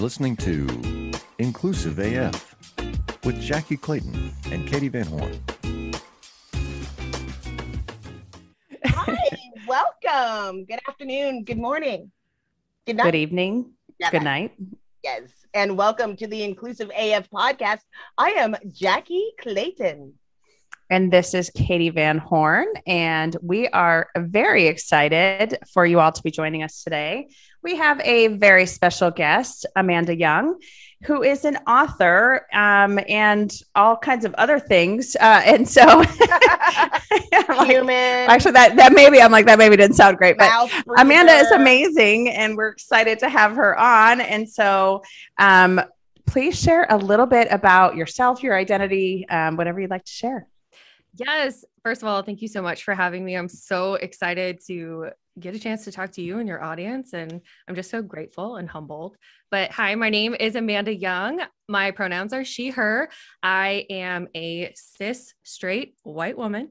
You're listening to Inclusive AF with Jackye Clayton and Katee Van Horn. Hi, welcome. Good afternoon. Good morning. Good night. Good evening. Yeah, Good night. Yes. And welcome to the Inclusive AF podcast. I am Jackye Clayton. And this is Katee Van Horn, and we are very excited for you all to be joining us today. We have a very special guest, Amanda Young, who is an author um, and all kinds of other things. Uh, and so, like- Human. actually, that that maybe I'm like that maybe didn't sound great, but Amanda is amazing, and we're excited to have her on. And so, um, please share a little bit about yourself, your identity, um, whatever you'd like to share. Yes. First of all, thank you so much for having me. I'm so excited to get a chance to talk to you and your audience. And I'm just so grateful and humbled. But hi, my name is Amanda Young. My pronouns are she, her. I am a cis, straight, white woman.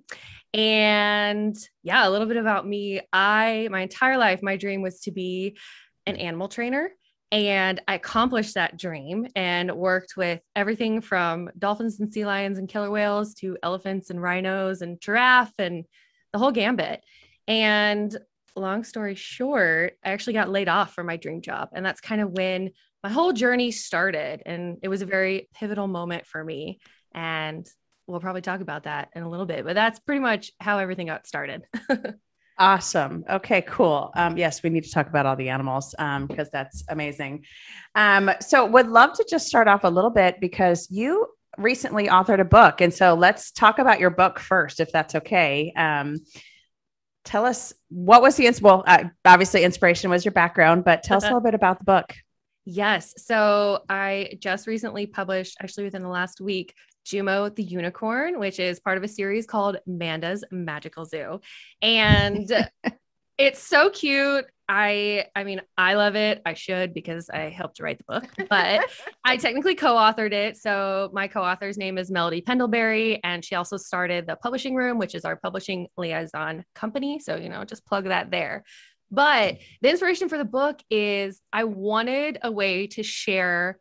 And yeah, a little bit about me. I, my entire life, my dream was to be an animal trainer. And I accomplished that dream and worked with everything from dolphins and sea lions and killer whales to elephants and rhinos and giraffe and the whole gambit. And long story short, I actually got laid off from my dream job. And that's kind of when my whole journey started. And it was a very pivotal moment for me. And we'll probably talk about that in a little bit, but that's pretty much how everything got started. Awesome. Okay, cool. Um, yes, we need to talk about all the animals because that's amazing. Um, so, would love to just start off a little bit because you recently authored a book. And so, let's talk about your book first, if that's okay. Um, tell us what was the ins- well, uh, obviously, inspiration was your background, but tell us a little bit about the book. Yes. So I just recently published, actually within the last week, Jumo the Unicorn, which is part of a series called Manda's Magical Zoo. And it's so cute. I I mean, I love it. I should because I helped write the book, but I technically co-authored it. So my co-author's name is Melody Pendlebury, and she also started the Publishing Room, which is our publishing liaison company. So you know, just plug that there. But the inspiration for the book is I wanted a way to share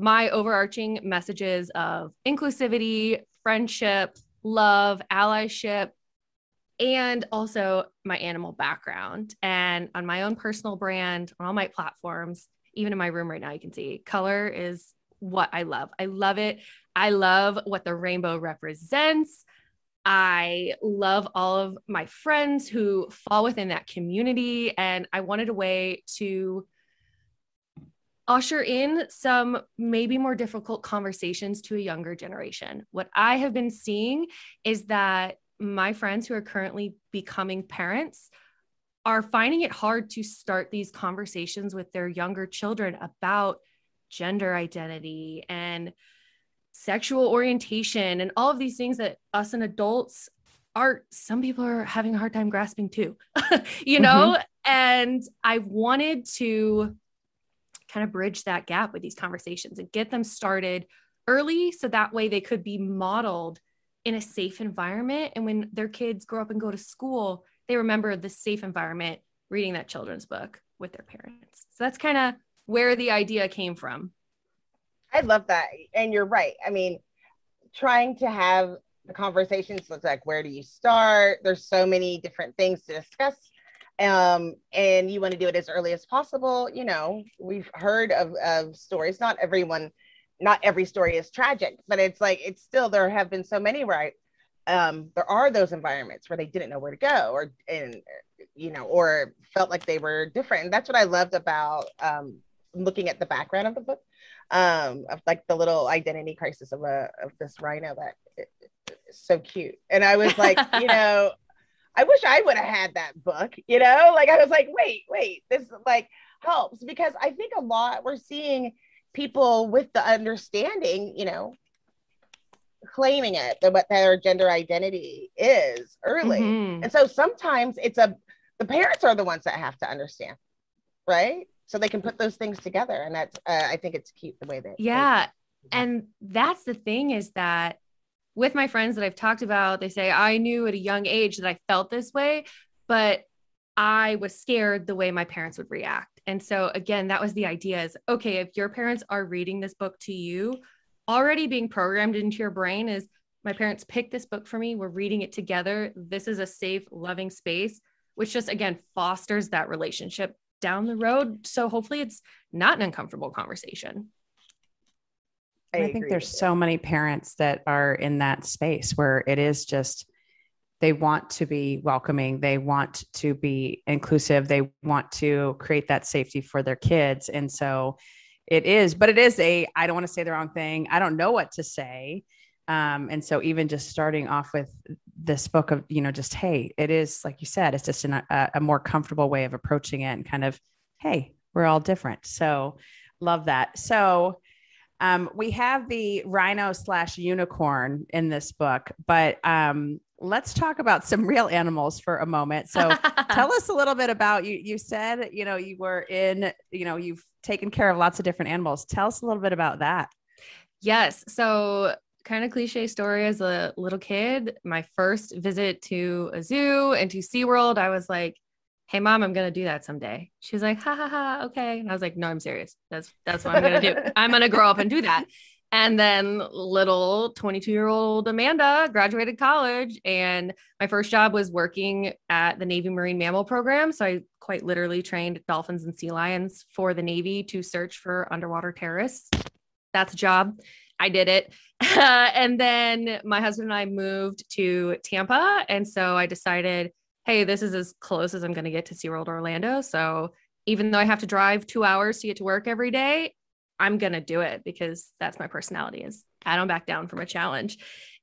my overarching messages of inclusivity, friendship, love, allyship, and also my animal background. And on my own personal brand, on all my platforms, even in my room right now, you can see color is what I love. I love it. I love what the rainbow represents. I love all of my friends who fall within that community. And I wanted a way to usher in some maybe more difficult conversations to a younger generation. What I have been seeing is that my friends who are currently becoming parents are finding it hard to start these conversations with their younger children about gender identity and sexual orientation and all of these things that us and adults are some people are having a hard time grasping too you know mm-hmm. and i wanted to kind of bridge that gap with these conversations and get them started early so that way they could be modeled in a safe environment and when their kids grow up and go to school they remember the safe environment reading that children's book with their parents so that's kind of where the idea came from I love that. And you're right. I mean, trying to have the conversations looks like where do you start? There's so many different things to discuss. Um, and you want to do it as early as possible. You know, we've heard of, of stories, not everyone, not every story is tragic, but it's like it's still there have been so many I, um, there are those environments where they didn't know where to go or and you know, or felt like they were different. And that's what I loved about um looking at the background of the book um of like the little identity crisis of a of this rhino that it, it's so cute and i was like you know i wish i would have had that book you know like i was like wait wait this like helps because i think a lot we're seeing people with the understanding you know claiming it that what their gender identity is early Mhm. and so sometimes it's a the parents are the ones that have to understand right so they can put those things together and that's uh, i think it's cute the way that they- Yeah. And that's the thing is that with my friends that I've talked about, they say, I knew at a young age that I felt this way, but I was scared the way my parents would react. And so, again, that was the idea is okay, if your parents are reading this book to you, already being programmed into your brain is my parents picked this book for me. We're reading it together. This is a safe, loving space, which just again fosters that relationship down the road. So hopefully it's not an uncomfortable conversation. I, I think there's so many parents that are in that space where it is just they want to be welcoming, they want to be inclusive, they want to create that safety for their kids. And so it is, but it is a I don't want to say the wrong thing. I don't know what to say. Um, and so even just starting off with this book of, you know, just, hey, it is, like you said, it's just an, a, a more comfortable way of approaching it and kind of, hey, we're all different. So love that. So um, we have the rhino slash unicorn in this book, but um, let's talk about some real animals for a moment. So tell us a little bit about you. You said, you know, you were in, you know, you've taken care of lots of different animals. Tell us a little bit about that. Yes. So kind of cliche story as a little kid. My first visit to a zoo and to SeaWorld, I was like, Hey mom, I'm gonna do that someday. She was like, ha ha ha, okay. And I was like, No, I'm serious. That's that's what I'm gonna do. I'm gonna grow up and do that. And then little 22 year old Amanda graduated college, and my first job was working at the Navy Marine Mammal Program. So I quite literally trained dolphins and sea lions for the Navy to search for underwater terrorists. That's a job. I did it. Uh, and then my husband and I moved to Tampa. And so I decided, hey, this is as close as I'm going to get to SeaWorld Orlando. So even though I have to drive two hours to get to work every day, I'm going to do it because that's my personality is I don't back down from a challenge.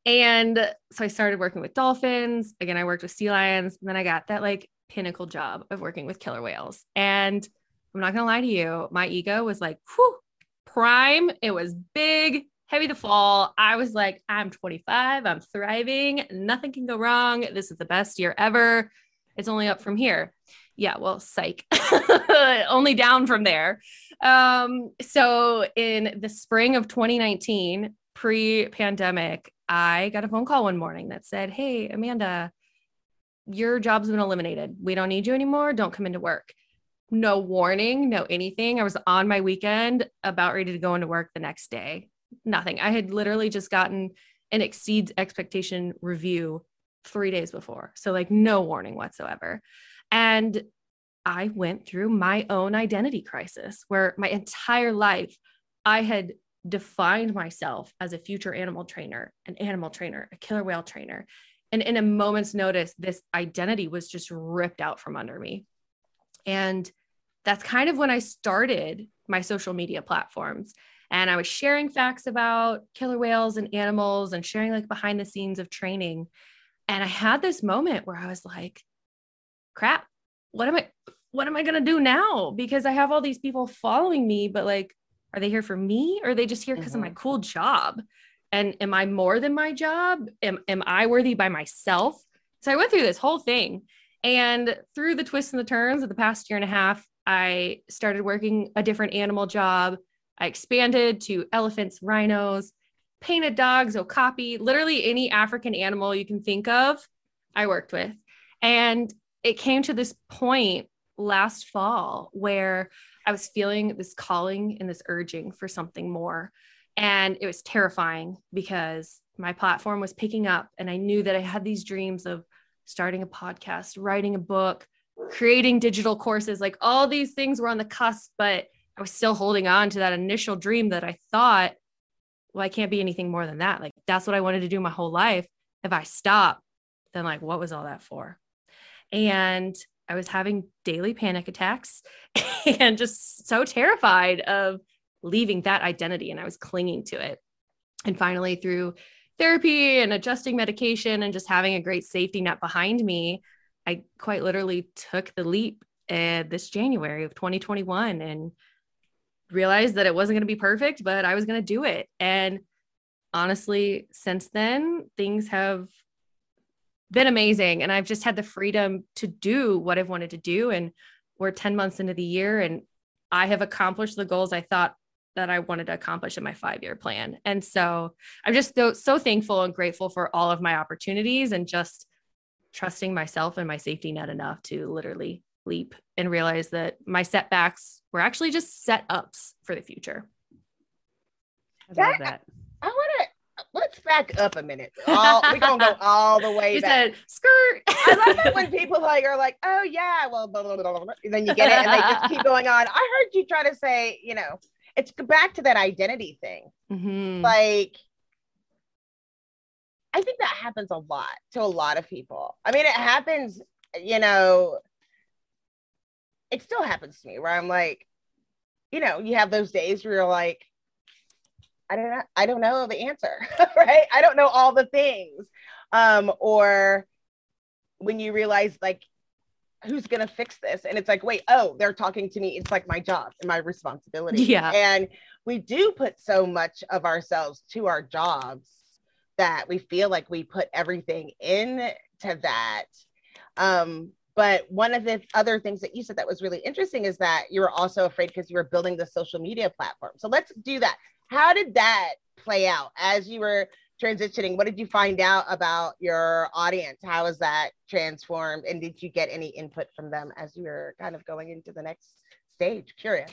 And so I started working with dolphins. Again, I worked with sea lions. And then I got that like pinnacle job of working with killer whales. And I'm not going to lie to you, my ego was like, whew, prime. It was big heavy the fall. I was like, I'm 25, I'm thriving, nothing can go wrong. This is the best year ever. It's only up from here. Yeah, well, psych, only down from there. Um, so in the spring of 2019, pre pandemic, I got a phone call one morning that said, Hey, Amanda, your job's been eliminated. We don't need you anymore. Don't come into work. No warning, no anything. I was on my weekend, about ready to go into work the next day nothing. I had literally just gotten an exceeds expectation review three days before. So, like, no warning whatsoever. And I went through my own identity crisis where my entire life I had defined myself as a future animal trainer, an animal trainer, a killer whale trainer. And in a moment's notice, this identity was just ripped out from under me. And that's kind of when I started my social media platforms and I was sharing facts about killer whales and animals and sharing like behind the scenes of training. And I had this moment where I was like, crap, what am I what am I going to do now? Because I have all these people following me, but like are they here for me or are they just here because mm-hmm. of my mm-hmm. cool job? And am I more than my job? Am am I worthy by myself? So I went through this whole thing. And through the twists and the turns of the past year and a half, I started working a different animal job I expanded to elephants, rhinos, painted dogs, okapi, literally any African animal you can think of, I worked with. And it came to this point last fall where I was feeling this calling and this urging for something more. And it was terrifying because my platform was picking up, and I knew that I had these dreams of starting a podcast, writing a book, creating digital courses like all these things were on the cusp, but I was still holding on to that initial dream that I thought, well, I can't be anything more than that. Like, that's what I wanted to do my whole life. If I stop, then like, what was all that for? And I was having daily panic attacks and just so terrified of leaving that identity. And I was clinging to it. And finally, through therapy and adjusting medication and just having a great safety net behind me, I quite literally took the leap uh, this January of 2021 and realized that it wasn't going to be perfect, but I was going to do it. And honestly, since then, things have been amazing. And I've just had the freedom to do what I've wanted to do. And we're 10 months into the year, and I have accomplished the goals I thought that I wanted to accomplish in my five year plan. And so I'm just so, so thankful and grateful for all of my opportunities and just trusting myself and my safety net enough to literally leap and realize that my setbacks were actually just set ups for the future. I love that. I want to let's back up a minute. All, we're gonna go all the way You back. said skirt. I love it when people like are like, oh yeah, well, blah, blah, blah, blah, blah," and then you get it, and they just keep going on. I heard you try to say, you know, it's back to that identity thing. Mhm. Like, I think that happens a lot to a lot of people. I mean, it happens, you know, it still happens to me where I'm like, you know, you have those days where you're like, I don't know, I don't know the answer, right? I don't know all the things. Um, or when you realize like who's gonna fix this? And it's like, wait, oh, they're talking to me. It's like my job and my responsibility. Yeah. And we do put so much of ourselves to our jobs that we feel like we put everything into that. Um, but one of the other things that you said that was really interesting is that you were also afraid because you were building the social media platform. So let's do that. How did that play out as you were transitioning? What did you find out about your audience? How was that transformed? And did you get any input from them as you were kind of going into the next stage? Curious.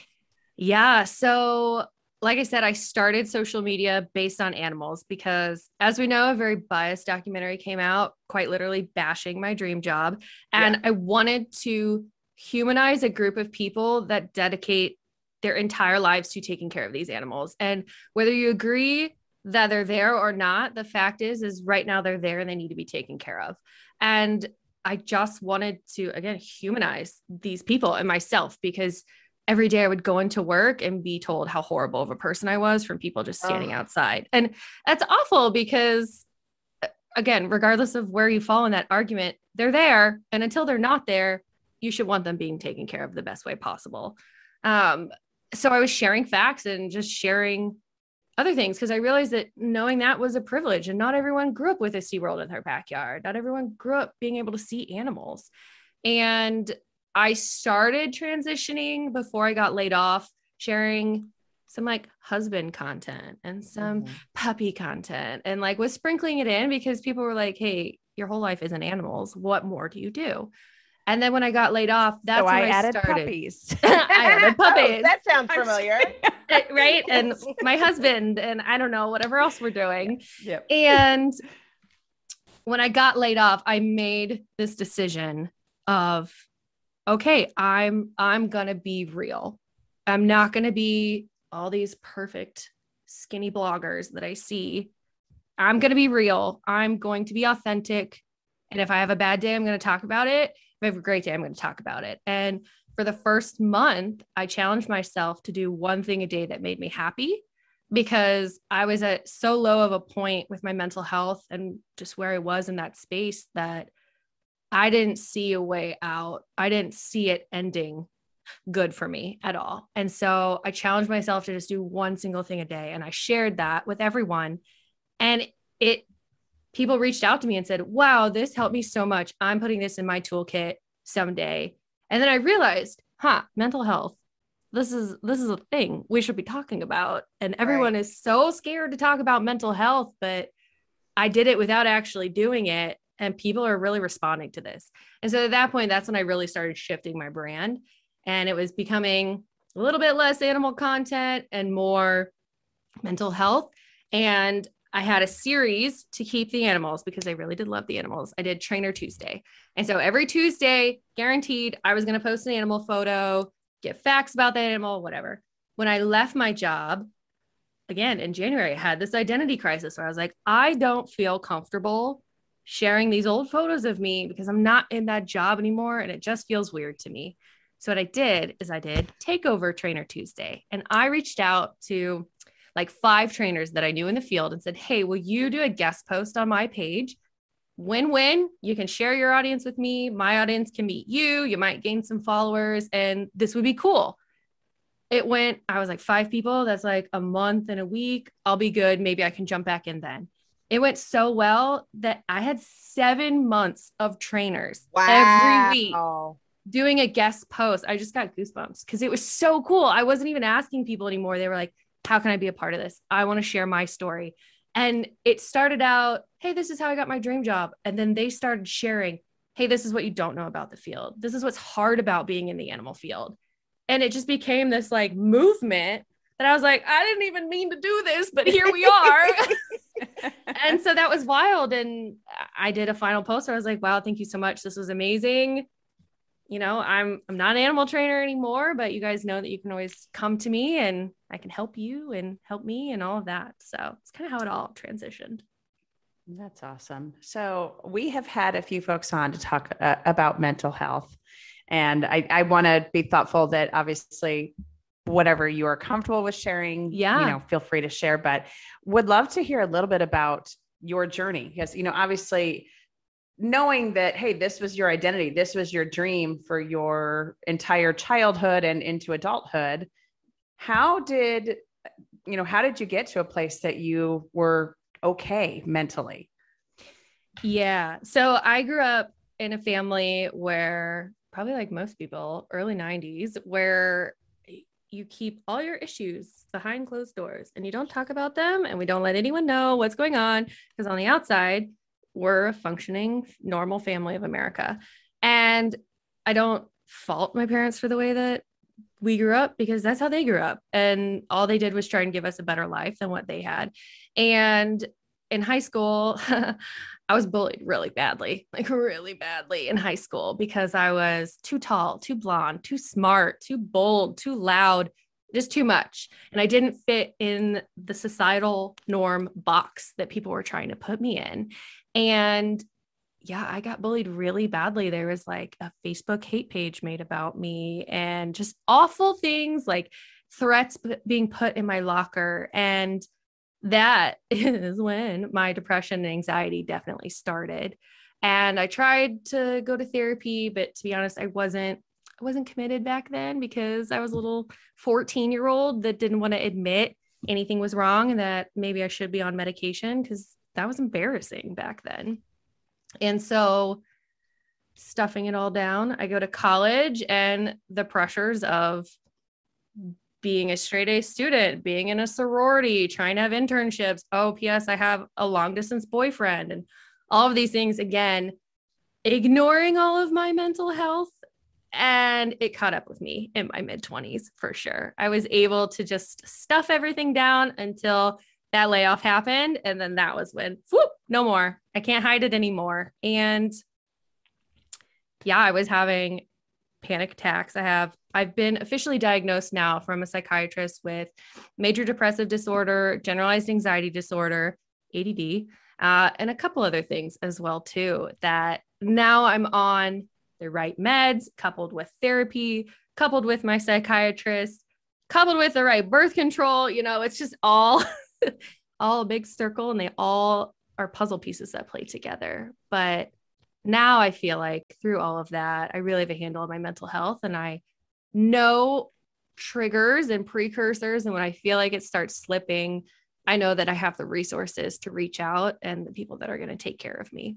Yeah. So, like I said, I started social media based on animals because, as we know, a very biased documentary came out, quite literally bashing my dream job. And I wanted to humanize a group of people that dedicate their entire lives to taking care of these animals. And whether you agree that they're there or not, the fact is, is right now they're there and they need to be taken care of. And I just wanted to, again, humanize these people and myself because every day I would go into work and be told how horrible of a person I was from people just standing Ugh. outside. And that's awful because, uh, again, regardless of where you fall in that argument, they're there. And until they're not there, you should want them being taken care of the best way possible. Um, so I was sharing facts and just sharing other things because I realized that knowing that was a privilege and not everyone grew up with a SeaWorld in their backyard. Not everyone grew up being able to see animals. And I started transitioning before I got laid off, sharing some like husband content and some Mhm. puppy content and like was sprinkling it in because people were like, hey, your whole life isn't animals. What more do you do? And then when I got laid off, that's so when I I, added started. puppies. I added Oh, puppies. that sounds familiar. right? And my husband and I don't know, whatever else we're doing. yep. And when I got laid off, I made this decision of okay, I'm I'm going to be real. I'm not going to be all these perfect skinny bloggers that I see. I'm going to be real. I'm going to be authentic. And if I have a bad day, I'm going to talk about it. If I have a great day, I'm going to talk about it. And for the first month, I challenged myself to do one thing a day that made me happy because I was at so low of a point with my mental health and just where I was in that space that I didn't see a way out. I didn't see it ending good for me at all. And so I challenged myself to just do one single thing a day. And I shared that with everyone. And it, people reached out to me and said, wow, this helped me so much. I'm putting this in my toolkit someday. And then I realized, huh, mental health. This is this is a thing we should be talking about. And everyone is so scared to talk about mental health, but I did it without actually doing it. And people are really responding to this. And so at that point, that's when I really started shifting my brand. And it was becoming a little bit less animal content and more mental health. And I had a series to keep the animals because I really did love the animals. I did Trainer Tuesday. And so every Tuesday, guaranteed, I was going to post an animal photo, get facts about the animal, whatever. When I left my job, again in January, I had this identity crisis where I was like, I don't feel comfortable sharing these old photos of me because I'm not in that job anymore and it just feels weird to me. So what I did is I did Takeover Trainer Tuesday and I reached out to like five trainers that I knew in the field and said, Hey, will you do a guest post on my page? Win win. You can share your audience with me. My audience can meet you. You might gain some followers, and this would be cool. It went, I was like, five people. That's like a month and a week. I'll be good. Maybe I can jump back in then. It went so well that I had seven months of trainers every week doing a guest post. I just got goosebumps because it was so cool. I wasn't even asking people anymore. They were like, How can I be a part of this? I want to share my story. And it started out, Hey, this is how I got my dream job. And then they started sharing, hey, this is what you don't know about the field. This is what's hard about being in the animal field. And it just became this like movement that I was like, I didn't even mean to do this, but here we are. and so that was wild. And I did a final post. I was like, wow, thank you so much. This was amazing. You know, I'm I'm not an animal trainer anymore, but you guys know that you can always come to me and I can help you and help me and all of that. So it's kind of how it all transitioned. That's awesome. So we have had a few folks on to talk uh, about mental health. And I, I want to be thoughtful that obviously whatever you are comfortable with sharing, yeah, you know, feel free to share. But would love to hear a little bit about your journey. Because you know, obviously knowing that hey this was your identity this was your dream for your entire childhood and into adulthood how did you know how did you get to a place that you were okay mentally? Yeah. So i grew up in a family where probably like most people early 90s where you keep all your issues behind closed doors and you don't talk about them and we don't let anyone know what's going on because on the outside we're a functioning normal family of america. And i don't fault my parents for the way that we grew up because that's how they grew up. And all they did was try and give us a better life than what they had. And in high school I was bullied really badly, like really badly in high school because I was too tall, too blonde, too smart, too bold, too loud, just too much. And I didn't fit in the societal norm box that people were trying to put me in. And yeah, I got bullied really badly. There was like a Facebook hate page made about me and just awful things like threats being put in my locker. And that is when my depression and anxiety definitely started. And I tried to go to therapy, but to be honest, I wasn't I wasn't committed back then because I was a little 14 year old that didn't want to admit anything was wrong and that maybe I should be on medication because that was embarrassing back then. And so stuffing it all down, I go to college and the pressures of being a straight A student, being in a sorority, trying to have internships. Oh, P.S. I have a long distance boyfriend, and all of these things again, ignoring all of my mental health. And it caught up with me in my mid 20s for sure. I was able to just stuff everything down until that layoff happened. And then that was when, whoop, no more. I can't hide it anymore. And yeah, I was having panic attacks. I have I've been officially diagnosed now from a psychiatrist with major depressive disorder, generalized anxiety disorder, ADD, uh, and a couple other things as well too. That now I'm on the right meds, coupled with therapy, coupled with my psychiatrist, coupled with the right birth control. You know, it's just all all a big circle, and they all are puzzle pieces that play together. But now I feel like through all of that, I really have a handle on my mental health and I know triggers and precursors. And when I feel like it starts slipping, I know that I have the resources to reach out and the people that are going to take care of me.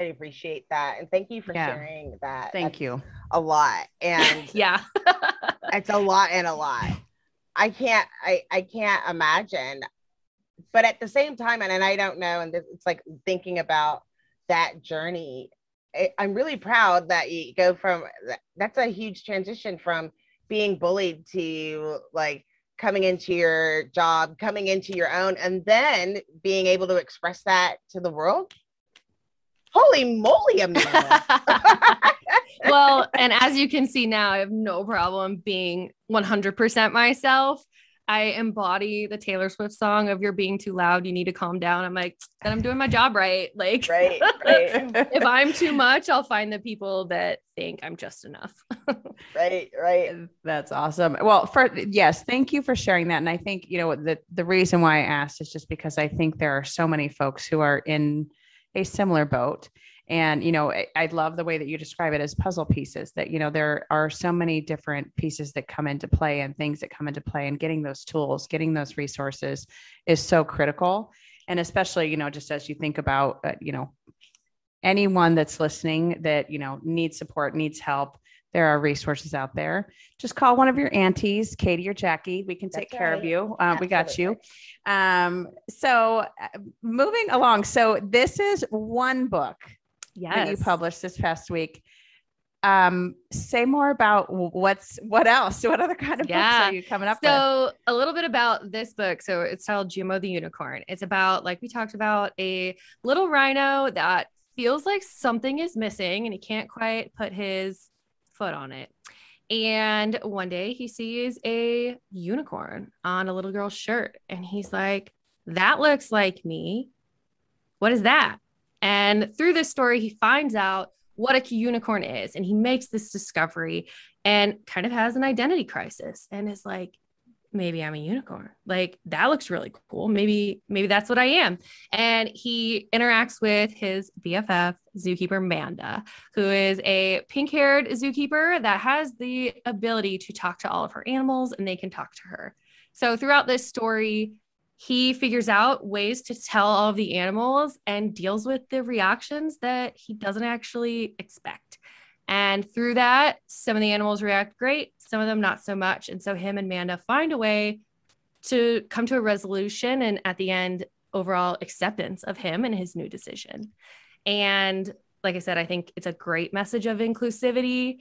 I appreciate that. And thank you for yeah. sharing that. Thank That's you. A lot. And yeah. it's a lot and a lot. I can't I I can't imagine. But at the same time, and, and I don't know, and this, it's like thinking about that journey. I, I'm really proud that you go from that's a huge transition from being bullied to like coming into your job, coming into your own, and then being able to express that to the world holy moly, Amelia. well, and as you can see now, I have no problem being 100% myself. I embody the Taylor Swift song of you're being too loud, you need to calm down. I'm like, then I'm doing my job right. Like Right, right. if I'm too much, I'll find the people that think I'm just enough. right, right. That's awesome. Well, for yes, thank you for sharing that. And I think you know the the reason why I asked is just because I think there are so many folks who are in a similar boat. And you know, I, I love the way that you describe it as puzzle pieces. That you know there are so many different pieces that come into play and things that come into play, and getting those tools, getting those resources is so critical. And especially, you know, just as you think about, uh, you know, anyone that's listening that you know needs support, needs help, there are resources out there. Just call one of your aunties, Katee or Jackye. We can take That's care of you. Uh, we got you. Um, so uh, moving along. So this is one book that you published this past week. Um, say more about what's what else? What other kind of books are you coming up with? So, a little bit about this book. So, it's titled Jumo the Unicorn. It's about, like we talked about, a little rhino that feels like something is missing and he can't quite put his foot on it. And one day he sees a unicorn on a little girl's shirt and he's like, That looks like me. What is that? And through this story, he finds out what a unicorn is and he makes this discovery and kind of has an identity crisis and is like maybe i'm a unicorn. Like that looks really cool. Maybe maybe that's what i am. And he interacts with his bff zookeeper manda who is a pink-haired zookeeper that has the ability to talk to all of her animals and they can talk to her. So throughout this story he figures out ways to tell all of the animals and deals with the reactions that he doesn't actually expect. And through that, some of the animals react great, some of them not so much. And so him and Manda find a way to come to a resolution and at the end, overall acceptance of him and his new decision. And like I said, I think it's a great message of inclusivity.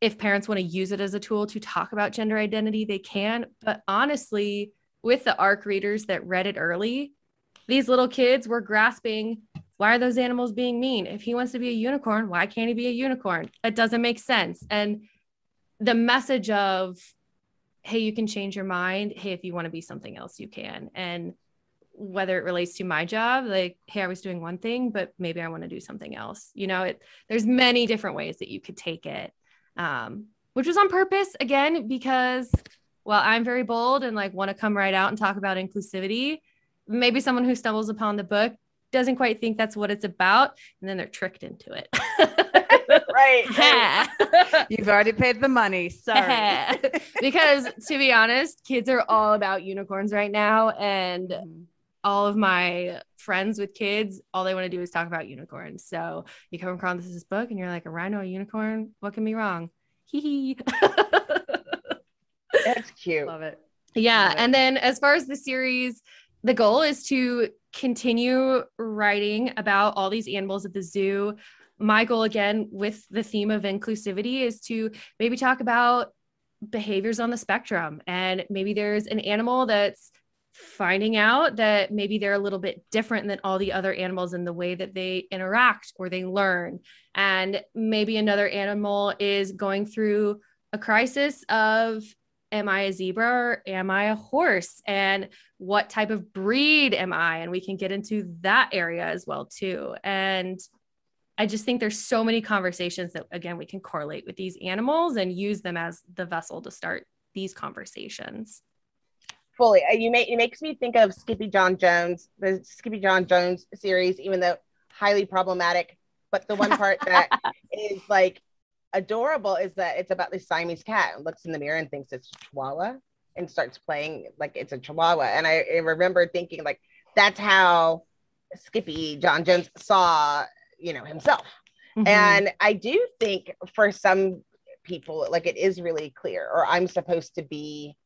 If parents want to use it as a tool to talk about gender identity, they can. But honestly, with the ARC readers that read it early, these little kids were grasping why are those animals being mean? If he wants to be a unicorn, why can't he be a unicorn? That doesn't make sense. And the message of, hey, you can change your mind. Hey, if you want to be something else, you can. And whether it relates to my job, like, hey, I was doing one thing, but maybe I want to do something else. You know, it there's many different ways that you could take it. Um, which was on purpose again, because well, I'm very bold and like want to come right out and talk about inclusivity. Maybe someone who stumbles upon the book doesn't quite think that's what it's about, and then they're tricked into it. Right. right. You've already paid the money. Sorry. because to be honest, kids are all about unicorns right now. And Mhm. all of my friends with kids, all they want to do is talk about unicorns. So you come across this book and you're like, a rhino, a unicorn, what can be wrong? Hee hee. That's cute. Love it. Yeah. Love it. And then as far as the series, the goal is to continue writing about all these animals at the zoo. My goal, again, with the theme of inclusivity, is to maybe talk about behaviors on the spectrum. And maybe there's an animal that's finding out that maybe they're a little bit different than all the other animals in the way that they interact or they learn. And maybe another animal is going through a crisis of am I a zebra or am I a horse? And what type of breed am I? And we can get into that area as well too. And I just think there's so many conversations that again we can correlate with these animals and use them as the vessel to start these conversations. Fully. Uh, You make it makes me think of Skippyjon Jones, the Skippyjon Jones series, even though highly problematic. But the one part that is like adorable is that it's about this Siamese cat and looks in the mirror and thinks it's a Chihuahua and starts playing like it's a Chihuahua. And I, I remember thinking like that's how Skippyjon Jones saw, you know, himself. Mhm. And I do think for some people, like it is really clear, or I'm supposed to be,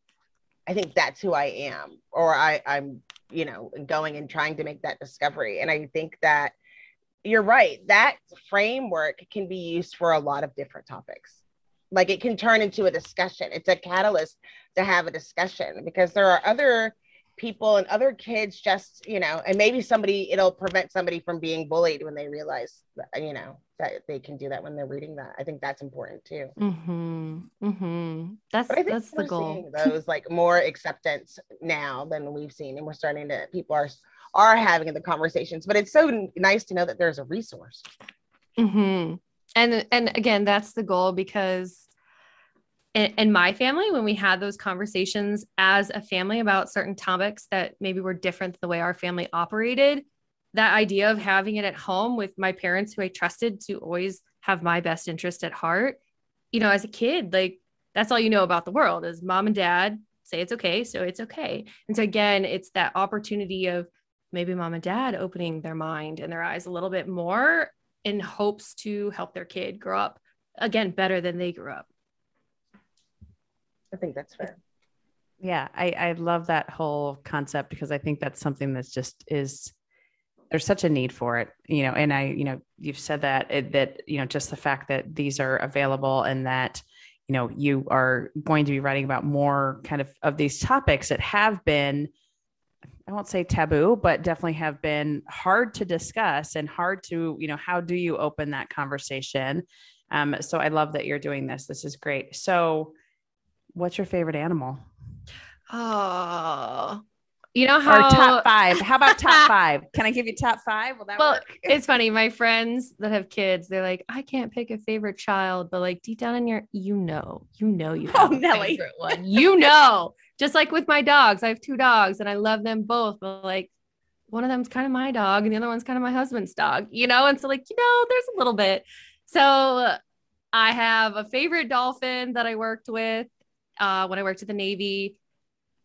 I think that's who I am, or I, I'm, you know, going and trying to make that discovery. And I think that you're right, that framework can be used for a lot of different topics. Like it can turn into a discussion. It's a catalyst to have a discussion because there are other people and other kids just you know and maybe somebody it'll prevent somebody from being bullied when they realize that you know that they can do that when they're reading that i think that's important too Mm-hmm. Mm-hmm. That's but i think that's the goal. those like more acceptance now than we've seen and we're starting to people are are having the conversations but it's so nice to know that there's a resource hmm And and again, that's the goal because in, in my family, when we had those conversations as a family about certain topics that maybe were different than the way our family operated, that idea of having it at home with my parents who I trusted to always have my best interest at heart, you know, as a kid, like that's all you know about the world is mom and dad say it's okay, so it's okay. And so again, it's that opportunity of maybe mom and dad opening their mind and their eyes a little bit more in hopes to help their kid grow up again better than they grew up. i think that's fair Yeah, I, I love that whole concept because I think that's something that's just is there's such a need for it, you know. And I, you know, you've said that it, that you know just the fact that these are available and that you know you are going to be writing about more kind of of these topics that have been I won't say taboo, but definitely have been hard to discuss and hard to, you know, how do you open that conversation? Um, so I love that you're doing this. This is great. So, what's your favorite animal? Oh, you know or how top five. How about top five? Can I give you top five? Will that Well, work? it's funny. My friends that have kids, they're like, I can't pick a favorite child, but like deep down in your, you know, you know, you Oh, have a Nelly. favorite one. You know, just like with my dogs, I have two dogs and I love them both, but like one of them's kind of my dog and the other one's kind of my husband's dog, you know? And so, like, you know, there's a little bit. So I have a favorite dolphin that I worked with uh, when I worked at the Navy.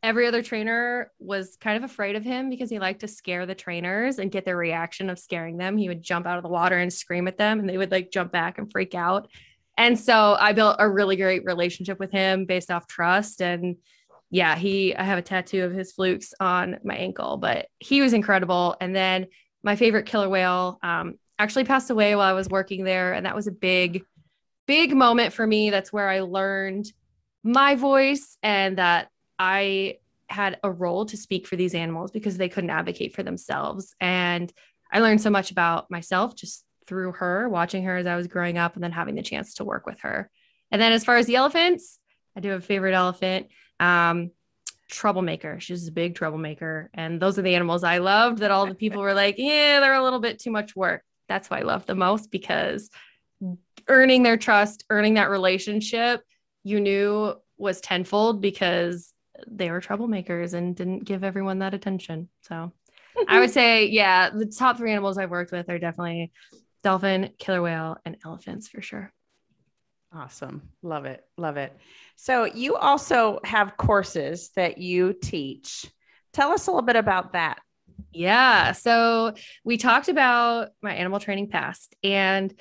Every other trainer was kind of afraid of him because he liked to scare the trainers and get their reaction of scaring them. He would jump out of the water and scream at them, and they would like jump back and freak out. And so I built a really great relationship with him based off trust. And yeah, he, I have a tattoo of his flukes on my ankle, but he was incredible. And then my favorite killer whale um, actually passed away while I was working there. And that was a big, big moment for me. That's where I learned my voice and that I had a role to speak for these animals because they couldn't advocate for themselves. And I learned so much about myself just through her, watching her as I was growing up and then having the chance to work with her. And then as far as the elephants, I do have a favorite elephant. Um, troublemaker. She's a big troublemaker. And those are the animals I loved that all the people were like, yeah, they're a little bit too much work. That's why I love the most because earning their trust, earning that relationship, you knew was tenfold because they were troublemakers and didn't give everyone that attention. So I would say, yeah, the top three animals I've worked with are definitely dolphin, killer whale, and elephants for sure. Awesome. Love it. Love it. So, you also have courses that you teach. Tell us a little bit about that. Yeah. So we talked about my animal training past and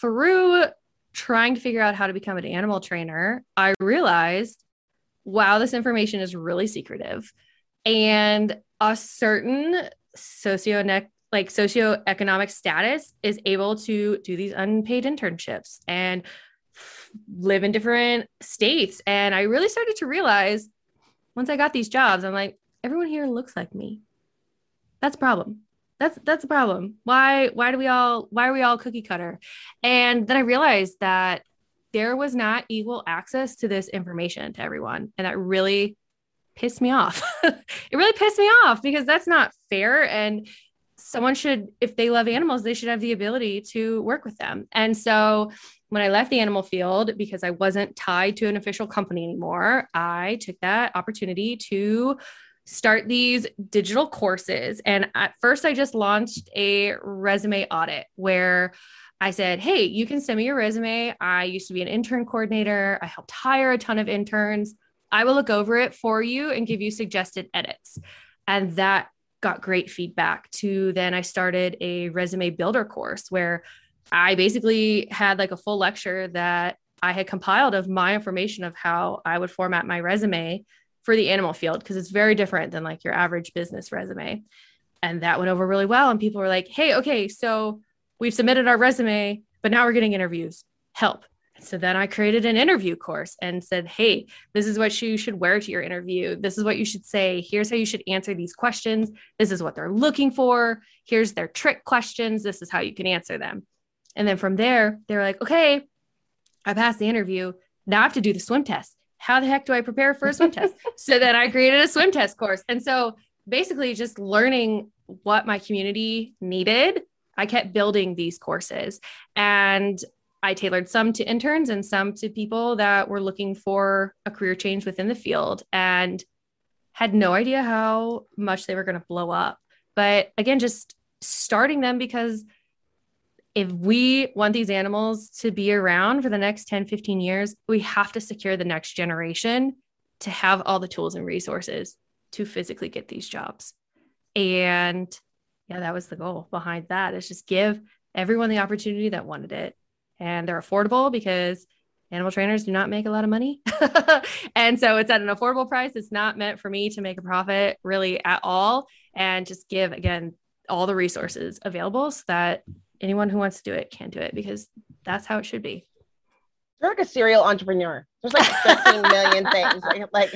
through trying to figure out how to become an animal trainer, I realized, wow, this information is really secretive. And a certain socio like socioeconomic status is able to do these unpaid internships and live in different states. And I really started to realize once I got these jobs, I'm like, everyone here looks like me. That's a problem. That's that's a problem. Why why do we all why are we all cookie cutter? And then I realized that there was not equal access to this information to everyone, and that really pissed me off. it really pissed me off because that's not fair. And someone should, if they love animals, they should have the ability to work with them. And so when I left the animal field, because I wasn't tied to an official company anymore, I took that opportunity to start these digital courses. And at first, I just launched a resume audit where I said, Hey, you can send me your resume. I used to be an intern coordinator, I helped hire a ton of interns. I will look over it for you and give you suggested edits. And that got great feedback to then I started a resume builder course where I basically had like a full lecture that I had compiled of my information of how I would format my resume for the animal field because it's very different than like your average business resume. And that went over really well. And people were like, hey, okay, so we've submitted our resume, but now we're getting interviews. Help. So then I created an interview course and said, hey, this is what you should wear to your interview. This is what you should say. Here's how you should answer these questions. This is what they're looking for. Here's their trick questions. This is how you can answer them. And then from there, they're like, okay, I passed the interview. Now I have to do the swim test. How the heck do I prepare for a swim test? So then I created a swim test course. And so basically, just learning what my community needed, I kept building these courses. And I tailored some to interns and some to people that were looking for a career change within the field and had no idea how much they were going to blow up. But again, just starting them because if we want these animals to be around for the next 10, 15 years, we have to secure the next generation to have all the tools and resources to physically get these jobs. And yeah, that was the goal behind that is just give everyone the opportunity that wanted it. And they're affordable because animal trainers do not make a lot of money. and so it's at an affordable price. It's not meant for me to make a profit really at all. And just give, again, all the resources available so that anyone who wants to do it can do it because that's how it should be. You're like a serial entrepreneur. There's like 15 million things. Like, like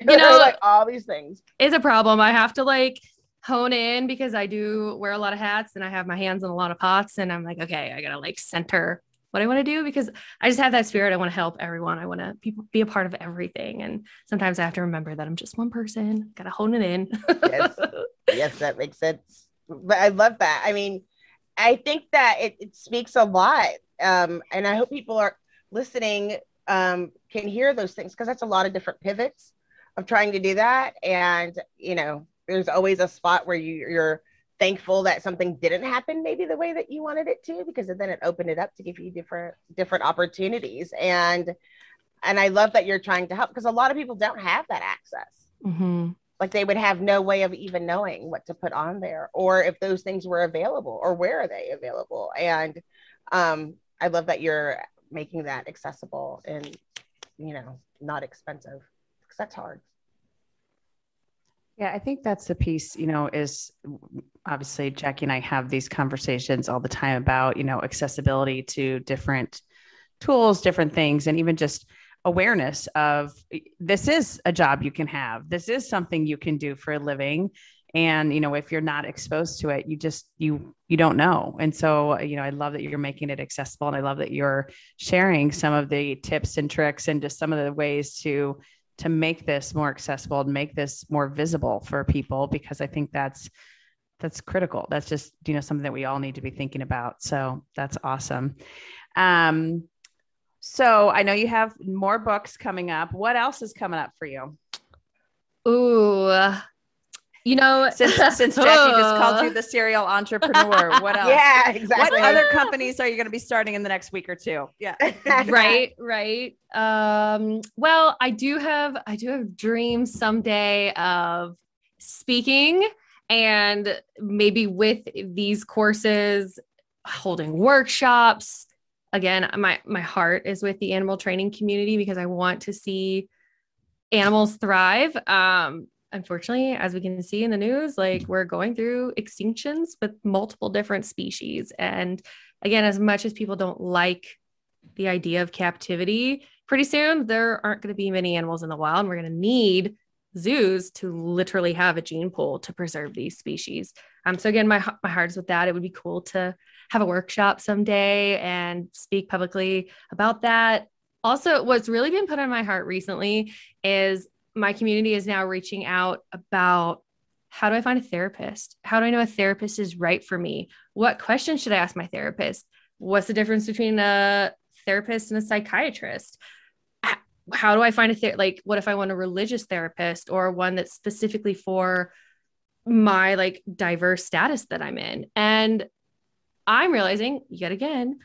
you know, like all these things. It's a problem. I have to like hone in because I do wear a lot of hats and I have my hands in a lot of pots. And I'm like, okay, I gotta like center what I want to do because I just have that spirit. I want to help everyone. I want to be, be a part of everything. And sometimes I have to remember that I'm just one person. Gotta hone it in. yes. yes, that makes sense. But I love that. I mean, I think that it, it speaks a lot. Um, and I hope people are listening um, can hear those things because that's a lot of different pivots of trying to do that. And, you know, there's always a spot where you, you're thankful that something didn't happen maybe the way that you wanted it to because then it opened it up to give you different different opportunities and and i love that you're trying to help because a lot of people don't have that access mm-hmm like they would have no way of even knowing what to put on there or if those things were available or where are they available. And um, i love that you're making that accessible and you know not expensive because that's hard. Yeah i think that's the piece you know is obviously Jackye and i have these conversations all the time about you know accessibility to different tools different things and even just awareness of this is a job you can have. This is something you can do for a living. And you know if you're not exposed to it you just you you don't know. And so you know i love that you're making it accessible and i love that you're sharing some of the tips and tricks and just some of the ways to to make this more accessible and make this more visible for people because i think that's that's critical. That's just you know something that we all need to be thinking about. So that's awesome. Um so I know you have more books coming up. What else is coming up for you? Ooh, you know, since since Jackye just called you the serial entrepreneur, what else? Yeah, exactly. What other companies are you going to be starting in the next week or two? Yeah, right, right. Um, well, I do have I do have dreams someday of speaking and maybe with these courses, holding workshops again my my heart is with the animal training community because i want to see animals thrive. Um unfortunately as we can see in the news like we're going through extinctions with multiple different species. And again as much as people don't like the idea of captivity pretty soon there aren't going to be many animals in the wild. And we're going to need zoos to literally have a gene pool to preserve these species. Um so again my my heart is with that. It would be cool to have a workshop someday and speak publicly about that. Also, what's really been put on my heart recently is my community is now reaching out about how do I find a therapist? How do I know a therapist is right for me? What questions should I ask my therapist? What's the difference between a therapist and a psychiatrist? How do I find a ther- like what if I want a religious therapist or one that's specifically for my like diverse status that I'm in? And I'm realizing yet again,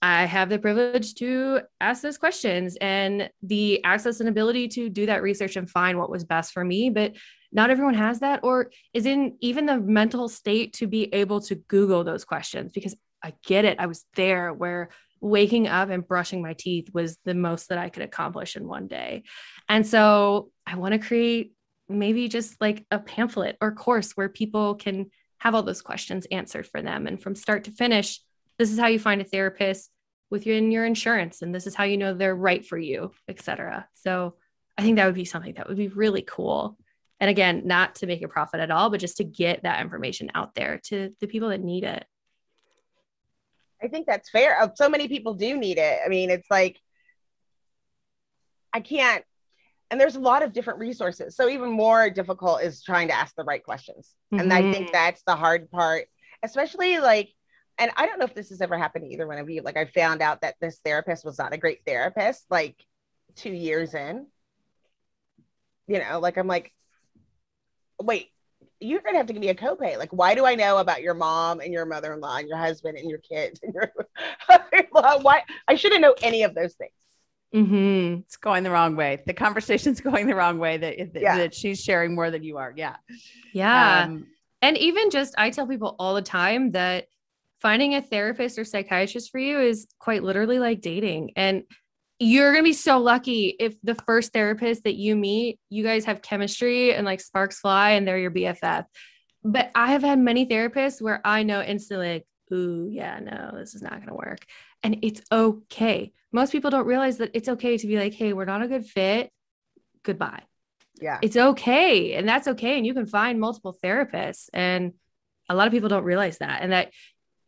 I have the privilege to ask those questions and the access and ability to do that research and find what was best for me. But not everyone has that or is in even the mental state to be able to Google those questions because I get it. I was there where waking up and brushing my teeth was the most that I could accomplish in one day. And so I want to create maybe just like a pamphlet or course where people can have all those questions answered for them. And from start to finish, this is how you find a therapist. within your insurance and this is how you know they're right for you etc so i think that would be something that would be really cool and again not to make a profit at all but just to get that information out there to the people that need it I think that's fair. Uh, So many people do need it. I mean, it's like I can't, and there's a lot of different resources. So even more difficult is trying to ask the right questions. And I think mm-hmm. that's the hard part, especially like, and I don't know if this has ever happened to either one of you. Like I found out that this therapist was not a great therapist, like two years in. You know, like I'm like, wait, you're gonna have to give me a copay. Like, why do I know about your mom and your mother-in-law and your husband and your kids and your mother-in-law? Why I shouldn't know any of those things. Mm-hmm. It's going the wrong way. The conversation's going the wrong way that, that, Yeah. that she's sharing more than you are. Yeah. yeah Um, And even just, I tell people all the time that finding a therapist or psychiatrist for you is quite literally like dating. And you're going to be so lucky if the first therapist that you meet, you guys have chemistry and like sparks fly and they're your BFF. But I have had many therapists where I know instantly, like, ooh, yeah, no, this is not going to work. And it's okay. Most people don't realize that it's okay to be like, hey, we're not a good fit. Goodbye Yeah. it's okay and that's okay and you can find multiple therapists and a lot of people don't realize that and that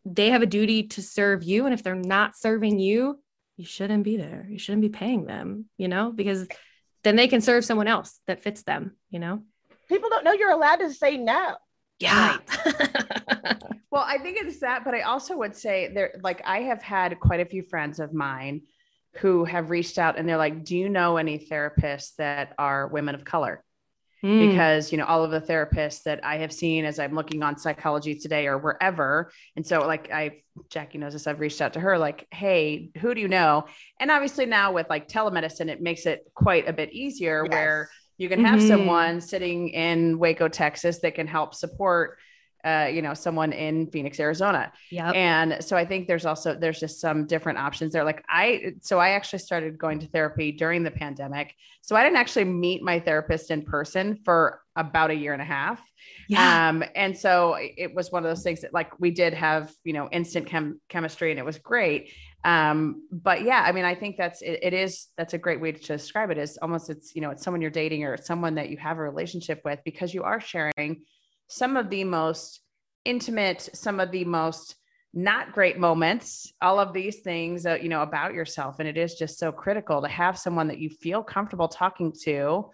they have a duty to serve you and if they're not serving you you shouldn't be there you shouldn't be paying them you know because then they can serve someone else that fits them you know People don't know you're allowed to say no. Yeah Well, I think it's that, but I also would say there, like, I have had quite a few friends of mine who have reached out and they're like, Do you know any therapists that are women of color? Mm. Because, you know, all of the therapists that I have seen as I'm looking on psychology today or wherever. And so, like, I, Jackye knows this, I've reached out to her, like, Hey, who do you know? And obviously, now with like telemedicine, it makes it quite a bit easier Yes. where you can have Mhm. someone sitting in Waco, Texas that can help support. Uh, you know, someone in Phoenix, Arizona. yep And so I think there's also there's just some different options there. Like I so I actually started going to therapy during the pandemic. So I didn't actually meet my therapist in person for about a year and a half. yeah Um, and so it was one of those things that like we did have, you know, instant chem- chemistry and it was great. Um, but yeah, I mean, I think that's it, it is that's a great way to describe it is almost it's you know, it's someone you're dating or it's someone that you have a relationship with because you are sharing some of the most intimate, some of the most not great moments, all of these things, uh, you know, about yourself. And it is just so critical to have someone that you feel comfortable talking to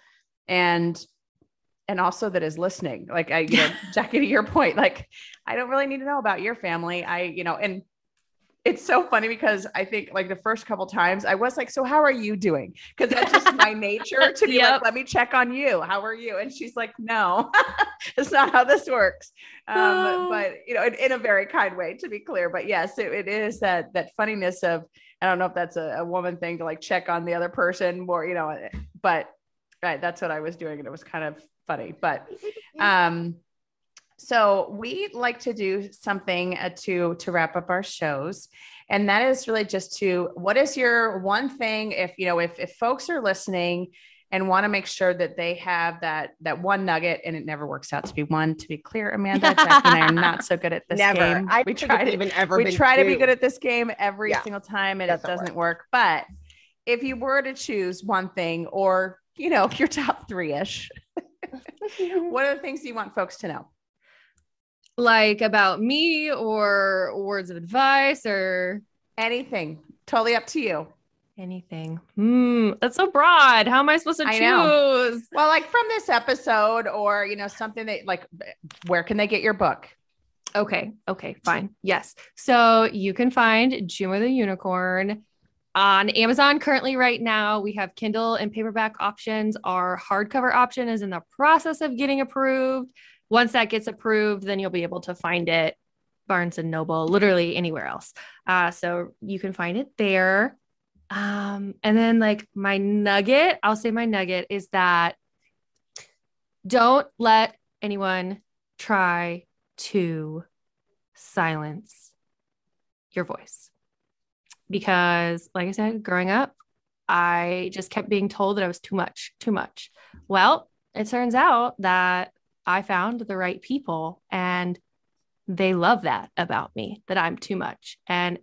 and and also that is listening. Like I, you know, Jackye, to your point, like I don't really need to know about your family. I, you know, and it's so funny because I think like the first couple times I was like, so how are you doing? Because that's just my nature to be Yep. like, let me check on you. How are you? And she's like, no, it's not how this works. Um, Oh. but you know, in, in a very kind way, to be clear. But yes, it, it is that that funniness of I don't know if that's a, a woman thing to like check on the other person more, you know, but right, that's what I was doing, and it was kind of funny. But um, so we like to do something uh, to to wrap up our shows, and that is really just to what is your one thing if you know if if folks are listening and want to make sure that they have that that one nugget and it never works out to be one to be clear amanda Jackye and i are not so good at this Never. game I we try to even ever we try to be good at this game every Yeah. single time and Doesn't it doesn't work. but if you were to choose one thing or you know your top three-ish what are the things you want folks to know like about me or words of advice or anything totally up to you anything hmm that's so broad how am i supposed to I choose know. well like from this episode or you know something that like where can they get your book Okay. Okay. Fine. Yes. So you can find Jumo the Unicorn on Amazon currently right now. We have Kindle and paperback options. Our hardcover option is in the process of getting approved. Once that gets approved, then you'll be able to find it Barnes and Noble, literally anywhere else. Uh, so you can find it there. Um, and then like my nugget, I'll say my nugget is that don't let anyone try to silence your voice. Because, like I said, growing up, I just kept being told that I was too much, too much. Well, it turns out that I found the right people and they love that about me, that I'm too much. And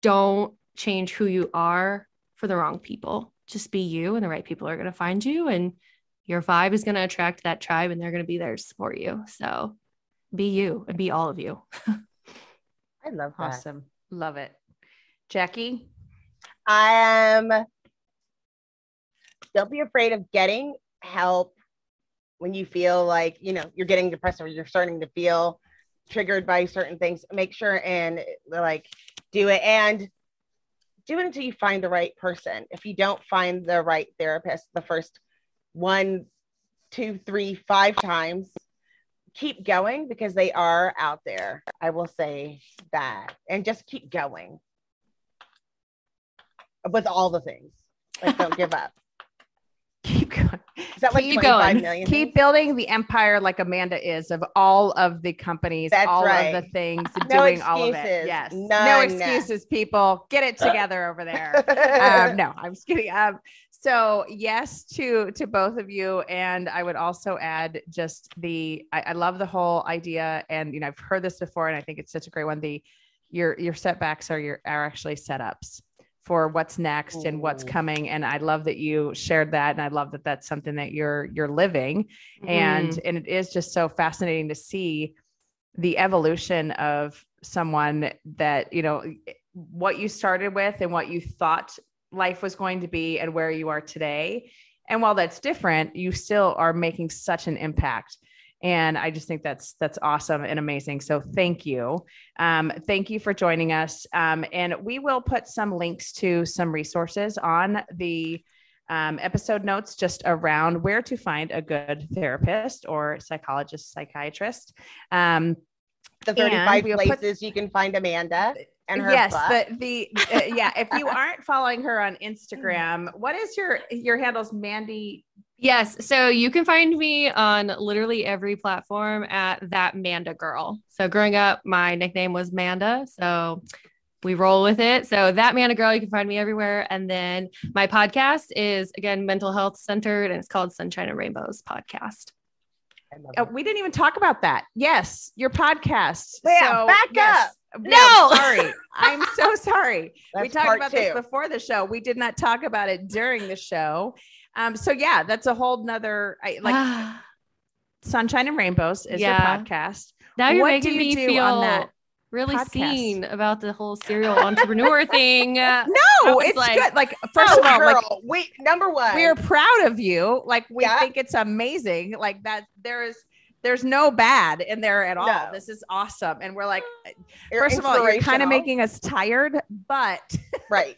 don't change who you are for the wrong people. Just be you, and the right people are going to find you, and your vibe is going to attract that tribe, and they're going to be there to support you. So be you and be all of you. I love that. Awesome. Love it. Jackye? I am. Don't be afraid of getting help when you feel like you know you're getting depressed or you're starting to feel triggered by certain things. Make sure and like do it and do it until you find the right person. If you don't find the right therapist the first one, two, three, five times, keep going because they are out there. I will say that. And just keep going with all the things. Like, don't give up. Is that like Keep 25 going. million Keep things? building the empire like Amanda is of all of the companies, That's all right. of the things, No doing all of it. excuses. Yes. no None. excuses, people. Get it together over there. um, no, I'm just kidding. Um, so yes to to both of you, and I would also add just the I, I love the whole idea, and you know I've heard this before, and I think it's such a great one. The your your setbacks are your are actually setups for what's next and what's coming, and I love that you shared that, and I love that that's something that you're you're living, and Mm. and it is just so fascinating to see the evolution of someone that you know what you started with and what you thought life was going to be and where you are today. And while that's different you still are making such an impact and i just think that's that's awesome and amazing. So thank you. Um, thank you for joining us. Um, and we will put some links to some resources on the um, episode notes just around where to find a good therapist or psychologist psychiatrist. Um, the 35 we'll put- places you can find Amanda and her yes butt. the the uh, yeah if you aren't following her on instagram what is your your handles mandy Yes. So you can find me on literally every platform at that Manda girl. So growing up, my nickname was Manda. So we roll with it. So that Manda girl, you can find me everywhere. And then my podcast is again mental health centered and it's called Sunshine and Rainbows Podcast. I love oh, it. we didn't even talk about that yes your podcast Yeah, back yes. up. No. sorry i'm so sorry we talked about two. this before the show we did not talk about it during the show um so yeah that's a whole nother I, like sunshine and rainbows is Yeah. your podcast now you're what do making you me feel on that really podcast? seen about the whole serial entrepreneur thing. Uh, no it's like, good like first Oh, of all like wait, number one. we're proud of you like we Yeah. think it's amazing like that there is there's no bad in there at all No. this is awesome and we're like You're first of all you're kind of making us tired but right.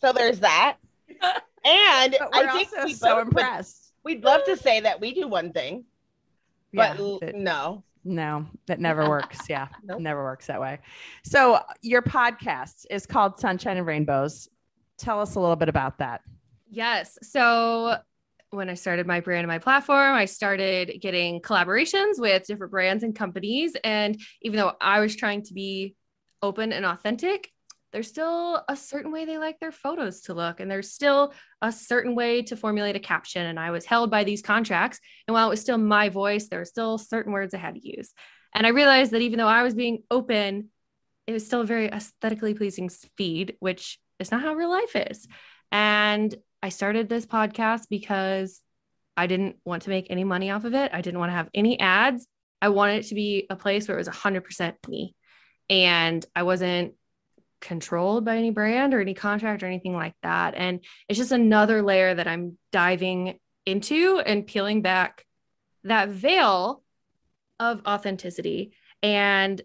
So there's that. And but we're I think also we so both would- impressed we'd love to say that we do one thing, but yeah l- it- no. no that never works yeah Nope. never works that way so your podcast is called sunshine and rainbows tell us a little bit about that Yes. So when I started my brand and my platform, I started getting collaborations with different brands and companies. And even though I was trying to be open and authentic, there's still a certain way they like their photos to look. And there's still a certain way to formulate a caption. And I was held by these contracts. And while it was still my voice, there were still certain words I had to use. And I realized that even though I was being open, it was still a very aesthetically pleasing feed, which is not how real life is. And I started this podcast because I didn't want to make any money off of it. I didn't want to have any ads. I wanted it to be a place where it was 100% me. And I wasn't controlled by any brand or any contract or anything like that. And it's just another layer that I'm diving into and peeling back that veil of authenticity. And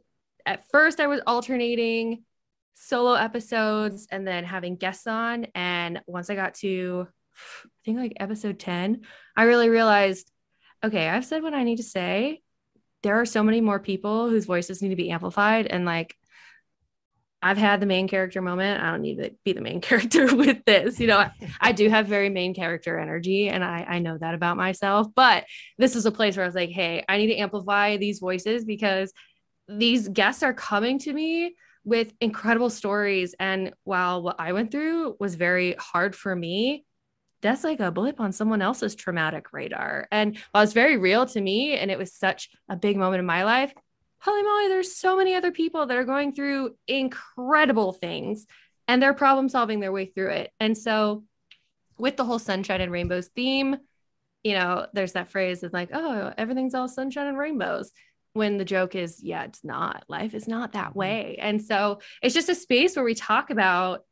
at first, I was alternating solo episodes and then having guests on. And once I got to, I think like episode 10, I really realized okay, I've said what I need to say. There are so many more people whose voices need to be amplified. And like, I've had the main character moment. I don't need to be the main character with this. You know, I, I do have very main character energy and I, I know that about myself. But this is a place where I was like, hey, I need to amplify these voices because these guests are coming to me with incredible stories. And while what I went through was very hard for me, that's like a blip on someone else's traumatic radar. And while it's very real to me, and it was such a big moment in my life, holy moly, there's so many other people that are going through incredible things. and they're problem solving their way through it. And so, with the whole sunshine and rainbows theme, you know, there's that phrase of like, oh, everything's all sunshine and rainbows. When the joke is, yeah, it's not. Life is not that mm-hmm. way. And so it's just a space where we talk about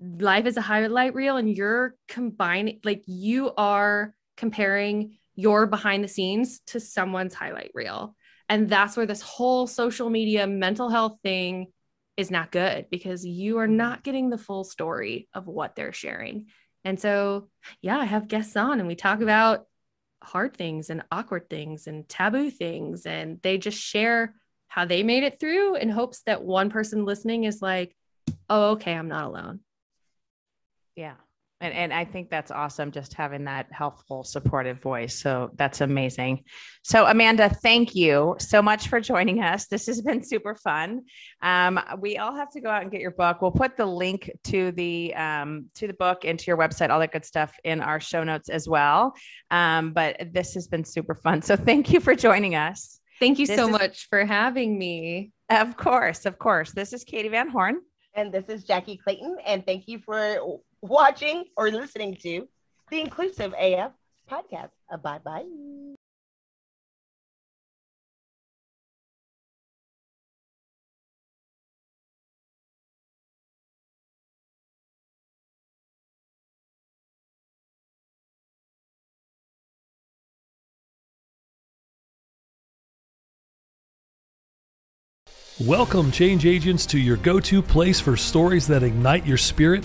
life is a highlight reel and you're combining, like, you are comparing your behind the scenes to someone's highlight reel. And that's where this whole social media mental health thing is not good because you are mm-hmm. not getting the full story of what they're sharing. And so, yeah, I have guests on and we talk about hard things and awkward things and taboo things. And they just share how they made it through in hopes that one person listening is like, oh, okay, I'm not alone. Yeah. And, and I think that's awesome, just having that helpful, supportive voice. So that's amazing. So, Amanda, thank you so much for joining us. This has been super fun. Um, we all have to go out and get your book. We'll put the link to the um, to the book and to your website, all that good stuff, in our show notes as well. Um, but this has been super fun. So, thank you for joining us. Thank you This so is- much for having me. Of course, of course. This is Katee Van Horn. And this is Jackye Clayton. And thank you for watching or listening to the Inclusive AF podcast. Bye bye. Welcome, change agents, to your go to place for stories that ignite your spirit,